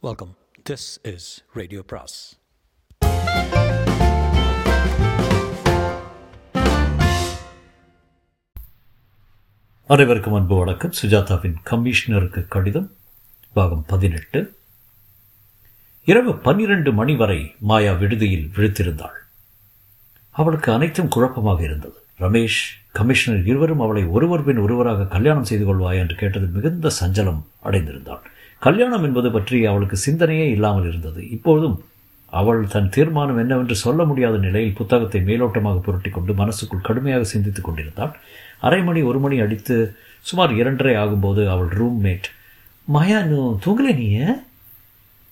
Welcome this is radio பிராஸ் அனைவருக்கும் அன்பு வணக்கம். சுஜாதாவின் கமிஷனருக்கு கடிதம் பாகம் பதினெட்டு. இரவு பன்னிரண்டு மணி வரை மாயா விடுதியில் விழித்திருந்தாள். அவளுக்கு அனைத்தும் குழப்பமாக இருந்தது. ரமேஷ் கமிஷனர் இருவரும் அவளை ஒருவர் பின் ஒருவராக கல்யாணம் செய்து கொள்வாய் என்று கேட்டது மிகுந்த சஞ்சலம் அடைந்திருந்தாள். கல்யாணம் என்பது பற்றி அவளுக்கு சிந்தனையே இல்லாமல் இருந்தது. இப்போதும் அவள் தன் தீர்மானம் என்னவென்று சொல்ல முடியாத நிலையில் புத்தகத்தை மேலோட்டமாக புரட்டி கொண்டு மனசுக்குள் கடுமையாக சிந்தித்துக் கொண்டிருந்தாள். அரை மணி ஒரு மணி அடித்து சுமார் இரண்டரை ஆகும்போது அவள் ரூம்மேட் மாயா இன்னும் தூங்கலே நீ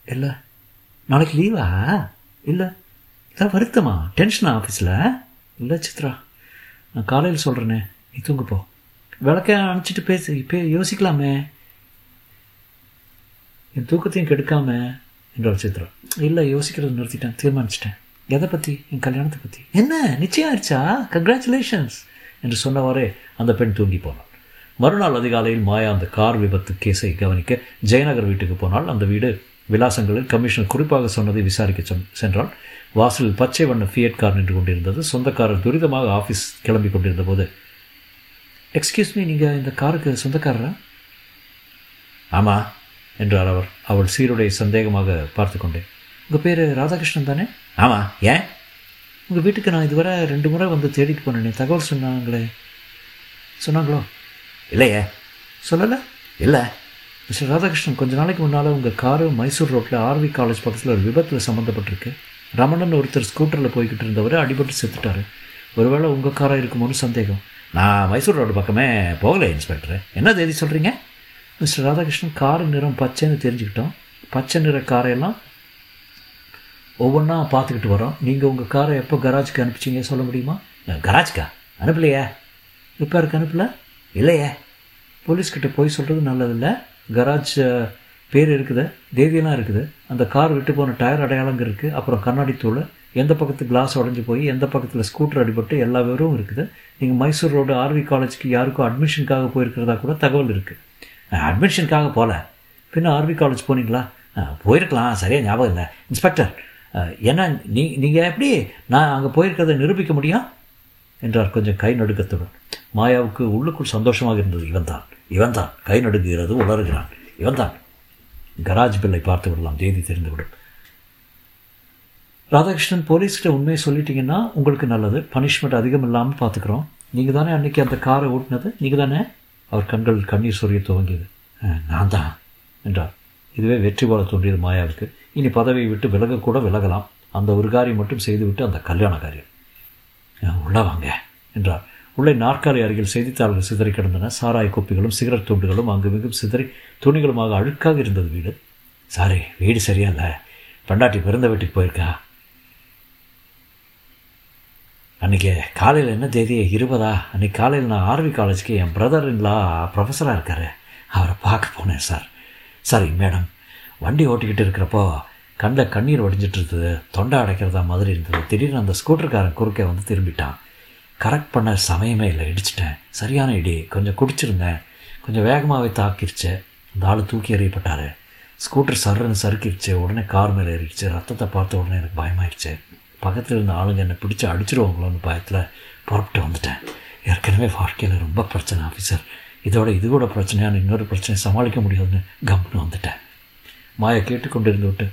இல்லை நாளைக்கு லீவா இல்லை இதான் வருத்தமா? டென்ஷனா ஆஃபீஸில் இல்லை சித்ரா நான் காலையில் சொல்கிறேனே நீ தூங்குப்போ விளக்க அணைச்சிட்டு பேசி இப்போ யோசிக்கலாமே. என் தூக்கத்தையும் கெடுக்காம என்றார் சித்ரா இல்லை யோசிக்கிறது நிறுத்திட்டேன் தீர்மானிச்சிட்டேன். எதை பற்றி என் கல்யாணத்தை பற்றி என்ன? நிச்சயம் ஆயிடுச்சா? கங்க்ராச்சுலேஷன்ஸ் என்று சொன்னவாறே அந்த பெண் தூங்கி போனாள். மறுநாள் அதிகாலையில் மாயா அந்த கார் விபத்து கேஸை கவனிக்க ஜெயநகர் வீட்டுக்கு போனால் அந்த வீடு விலாசங்களில் கமிஷனர் குறிப்பாக சொன்னதை விசாரிக்க சென்றால் வாசலில் பச்சை வண்ண ஃபியட் கார் நின்று கொண்டிருந்தது. சொந்தக்காரர் துரிதமாக ஆஃபீஸ் கிளம்பி கொண்டிருந்த போது எக்ஸ்கியூஸ் மீ நீங்கள் இந்த காருக்கு சொந்தக்காரரா? ஆமாம் என்றார் அவர். அவள் சீருடை சந்தேகமாக பார்த்து கொண்டேன் உங்கள் பேர் ராதாகிருஷ்ணன் தானே? ஆமாம் ஏன்? உங்கள் வீட்டுக்கு நான் இதுவரை ரெண்டு முறை வந்து தேடிட்டு போனேனே. தகவல் சொன்னாங்களே. சொன்னாங்களோ? இல்லையே. சொல்லலை? இல்லை. மிஸ்டர் ராதாகிருஷ்ணன் கொஞ்ச நாளைக்கு முன்னால் உங்கள் காரு மைசூர் ரோட்டில் ஆர்வி காலேஜ் பக்கத்தில் ஒரு விபத்தில் சம்மந்தப்பட்டிருக்கு ரமணன் ஒருத்தர் ஸ்கூட்டரில் போய்கிட்டு இருந்தவர் அடிபட்டு செத்துட்டாரு. ஒருவேளை உங்கள் காராக இருக்குமோன்னு சந்தேகம். நான் மைசூர் ரோடு பக்கமே போகலை இன்ஸ்பெக்டர். என்ன தேதி சொல்கிறீங்க மிஸ்டர் ராதாகிருஷ்ணன் கார் நிறம் பச்சைன்னு தெரிஞ்சுக்கிட்டோம். பச்சை நிற காரையெல்லாம் ஒவ்வொன்றா பார்த்துக்கிட்டு வரோம். நீங்கள் உங்கள் காரை எப்போ கராஜுக்கு அனுப்பிச்சிங்க சொல்ல முடியுமா? கராஜ்க்கா? அனுப்பலையே. ரிப்பேருக்கு அனுப்பல? இல்லையே. போலீஸ்கிட்ட போய் சொல்கிறது நல்லதில்லை. கராஜ் பேர் இருக்குது தேதியெல்லாம் இருக்குது. அந்த கார் விட்டு போன டயர் அடையாளங்க இருக்குது அப்புறம் கண்ணாடி தூள். எந்த பக்கத்து கிளாஸ் உடஞ்சி போய் எந்த பக்கத்தில் ஸ்கூட்டர் அடிபட்டு எல்லா விவரமும் இருக்குது. நீங்கள் மைசூர் ரோடு ஆர்வி காலேஜுக்கு யாருக்கும் அட்மிஷனுக்காக போயிருக்கிறதா கூட தகவல் இருக்குது அட்மிஷனுக்காக போகல பின்ன ஆர்வி காலேஜ் போனீங்களா? போயிருக்கலாம். சரியாக ஞாபகம் இல்லை. இன்ஸ்பெக்டர் என்ன நீ நீங்கள் எப்படி நான் அங்கே போயிருக்கிறத நிரூபிக்க முடியும்? என்றார் கொஞ்சம் கை நடுக்கத்துடன். மாயாவுக்கு உள்ளுக்குள் சந்தோஷமாக இருந்தது. இவன் தான். இவன் தான். கை நடுங்குகிறது உளறுகிறான். இவன் தான். கராஜ் பில்லை பார்த்து விடலாம். தேதி தெரிந்துவிடும். ராதாகிருஷ்ணன் போலீஸ்கிட்ட உண்மையை சொல்லிட்டீங்கன்னா உங்களுக்கு நல்லது. பனிஷ்மெண்ட் அதிகம் இல்லாமல் பார்த்துக்குறோம். நீங்கள் தானே அன்றைக்கி அந்த காரை ஓட்டினது? நீங்கள் தானே அவர் கண்கள் கண்ணீர் சொரிய துவங்கியது நான் தான் என்றார். இதுவே வெற்றி போல தோன்றியது மாயாவுக்கு. இனி பதவியை விட்டு விலகக்கூட விலகலாம். அந்த ஒரு காரியம் மட்டும் செய்துவிட்டு அந்த கல்யாண காரியம். உள்ளே வாங்க என்றார். உள்ளே நாற்காலி அருகில் செய்தித்தாள்கள் சிதறி கிடந்தன. சாராய கோப்பிகளும் சிகரெட் துண்டுகளும் அங்குமிங்கும் சிதறி துணிகளுமாக அழுக்காக இருந்தது வீடு. சாரி வீடு சரியா இல்லை பெண்டாட்டி பிறந்த வீட்டுக்கு போயிருக்கா? அன்றைக்கி காலையில் என்ன தேதி? இருபதா? அன்றைக்கி காலையில் நான் ஆர்வி காலேஜ்க்கு என் பிரதர் இன்லா ப்ரொஃபஸராக இருக்கார். அவரை பார்க்க போனேன் சார் சரி மேடம் வண்டி ஓட்டிக்கிட்டு இருக்கிறப்போ கண்ணில் கண்ணீர் வடிஞ்சிட்டு இருந்தது. தொண்டை அடைக்கிறதா மாதிரி இருந்தது. திடீர்னு அந்த ஸ்கூட்டருக்காரன் குறுக்கே வந்து திரும்பிட்டான். கரெக்ட் பண்ண சமயமே இல்லை. இடிச்சிட்டேன். சரியான இடி. கொஞ்சம் குடிச்சிருந்தேன். கொஞ்சம் வேகமாகவே தாக்கிருச்சு. அந்த ஆள் தூக்கி எறியப்பட்டார். ஸ்கூட்டர் சருன்னு சறுக்கிருச்சு. உடனே கார் மேலே ஏறிடுச்சு. ரத்தத்தை பார்த்த உடனே எனக்கு பயமாயிடுச்சு பக்கத்தில் இருந்த ஆளுங்க என்னை பிடிச்சி அடிச்சிருவாங்களோன்னு பயத்தில் புறப்பட்டு வந்துட்டேன். ஏற்கனவே வாழ்க்கையில் ரொம்ப பிரச்சனை ஆஃபீஸர் இதோட இது கூட பிரச்சனையான இன்னொரு பிரச்சனையை சமாளிக்க முடியாதுன்னு கம்னு வந்துட்டேன். மாயா கேட்டுக்கொண்டிருந்து விட்டு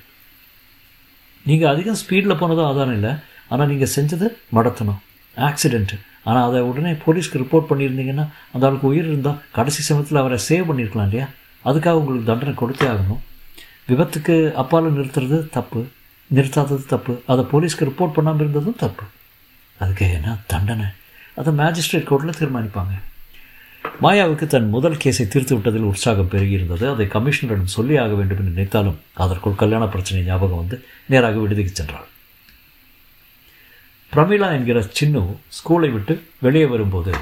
நீங்கள் அதிகம் ஸ்பீடில் போனதும் ஆதாரம் இல்லை. ஆனால் நீங்கள் செஞ்சது மடத்தணும் ஆக்சிடெண்ட்டு ஆனால் அதை உடனே போலீஸ்க்கு ரிப்போர்ட் பண்ணியிருந்தீங்கன்னா அந்த ஆளுக்கு உயிர் இருந்தால் கடைசி சமயத்தில் அவரை சேவ் பண்ணியிருக்கலாம் இல்லையா? அதுக்காக உங்களுக்கு தண்டனை கொடுத்தே ஆகணும். விபத்துக்கு அப்பால் நிறுத்துறது தப்பு. நிறுத்தாதது தப்பு. அதை போலீஸ்க்கு ரிப்போர்ட் பண்ணாமல் இருந்ததும் தப்பு. அதுக்கு என்ன தண்டனை? அதை மேஜிஸ்ட்ரேட் கோர்ட்டில் தீர்மானிப்பாங்க. மாயாவுக்கு தன் முதல் கேஸை தீர்த்து விட்டதில் உற்சாகம் பெருகியிருந்தது அதை கமிஷனரிடம் சொல்லி ஆக வேண்டும் என்று நினைத்தாலும் அதற்குள் கல்யாண பிரச்சனை ஞாபகம் வந்து நேராக விடுதிக்கு சென்றாள். பிரமிளா என்கிற சின்னு ஸ்கூலை விட்டு வெளியே வரும்போது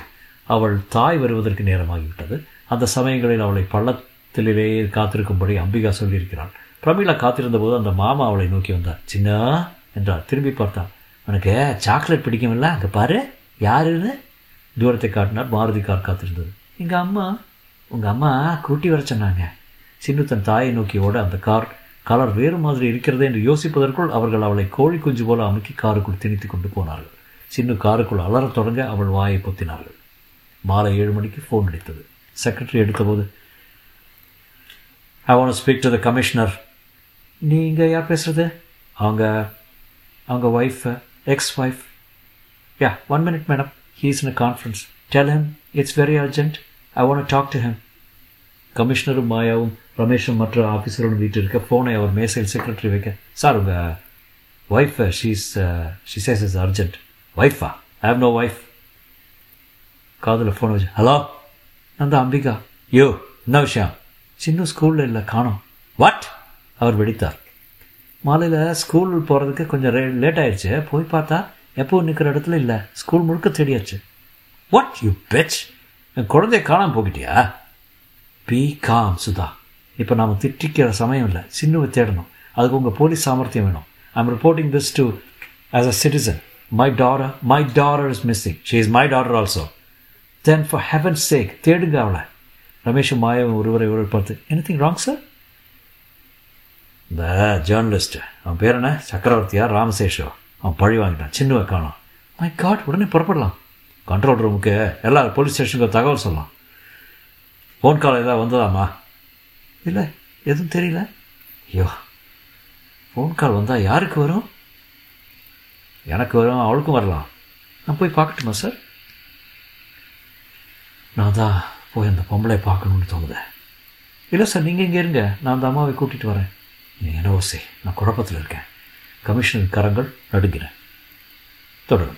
அவள் தாய் வருவதற்கு நேரமாகிவிட்டது. அந்த சமயங்களில் அவளை பள்ளத்திலேயே காத்திருக்கும்படி அம்பிகா சொல்லியிருக்கிறாள். பிரமிளா காத்திருந்தபோது அந்த மாமா அவளை நோக்கி வந்தார். சின்ன என்றார். திரும்பி பார்த்தான். உனக்கு சாக்லேட் பிடிக்கும்ல அங்கே பாரு. யாருன்னு? தூரத்தை காட்டினார். மாருதி கார் காத்திருந்தது. எங்கள் அம்மா? உங்கள் அம்மா கூட்டி வர சொன்னாங்க. சின்னு தன் தாயை நோக்கி ஓட அந்த கார் கலர் வேறு மாதிரி இருக்கிறது என்று யோசிப்பதற்குள் அவர்கள் அவளை கோழி குஞ்சு போல அமுக்கி காருக்குள் திணித்து கொண்டு போனார்கள். சின்ன காருக்குள் அலறத் தொடங்க அவள் வாயை பொத்தினார்கள். மாலை ஏழு மணிக்கு ஃபோன் அடித்தது. Secretary எடுத்தபோது I want speak to the commissioner நீங்கள் யார் பேசுகிறது அவங்க அவங்க wife ex wife yeah one minute madam he's in a conference tell him it's very urgent I want talk to him கமிஷனரும் மாயாவும் ரமேஷும் மற்ற ஆஃபீஸர்களும் வீட்டில் இருக்க ஃபோனை அவர் மேசையில் செக்ரட்டரி வைக்க. சார் உங்கள் wife she's she says is urgent ஒய்ஃபா ஐ ஹவ் நோ ஒய்ஃப் காதில் ஃபோன் வச்சு ஹலோ நான் தான் அம்பிகா. யோ என்ன விஷயம். சின்ன ஸ்கூலில் இல்லை காணோம். வாட் அவர் வெடித்தார். மாலையில் ஸ்கூல் போகிறதுக்கு கொஞ்சம் ரே லேட் ஆயிடுச்சு. போய் பார்த்தா எப்போ நிற்கிற இடத்துல இல்லை. ஸ்கூல் முழுக்க தேடியாச்சு. வாட் யூ பெச் என் குழந்தைய காணாமல் போகிட்டியா? B com Sudha. இப்போ நாம் திட்டிக்கிற சமயம் இல்லை. சின்னுவை தேடணும். அதுக்கு உங்கள் போலீஸ் சாமர்த்தியம் வேணும். I'm reporting this to as a citizen my daughter my daughter is missing she is my daughter also then for heaven sake தேடுங்க அவளை. ரமேஷும் மாயாவும் ஒருவரை ஒருவர் பார்த்து எனி திங் ராங் சார் இந்த ஜேர்னலிஸ்ட்டு அவன் பேர் என்ன சக்கரவர்த்தியா? ராமசேஷோ? அவன் பழி வாங்கிட்டான். சின்ன காணும். மை காட் உடனே புறப்படலாம். கண்ட்ரோல் ரூமுக்கு எல்லா போலீஸ் ஸ்டேஷனுக்கு தகவல் சொல்லலாம். ஃபோன் கால் ஏதாவது வந்ததாம்மா? இல்லை எதுவும் தெரியல. ஐயோ ஃபோன் கால் வந்தால் யாருக்கு வரும்? எனக்கு வரும் அவளுக்கும் வரலாம். நான் போய் பார்க்கட்டுமா சார் நான் தான் போய் அந்த பொம்பளை பார்க்கணுன்னு தோணுது. இல்லை சார் நீங்கள் இங்கே இருங்க. நான் அந்த அம்மாவை கூட்டிகிட்டு வரேன். என்ன ஓசை நான் குழப்பத்தில் இருக்கேன். கமிஷனர் கரங்கள் நடுங்கிறேன் தொடரும்.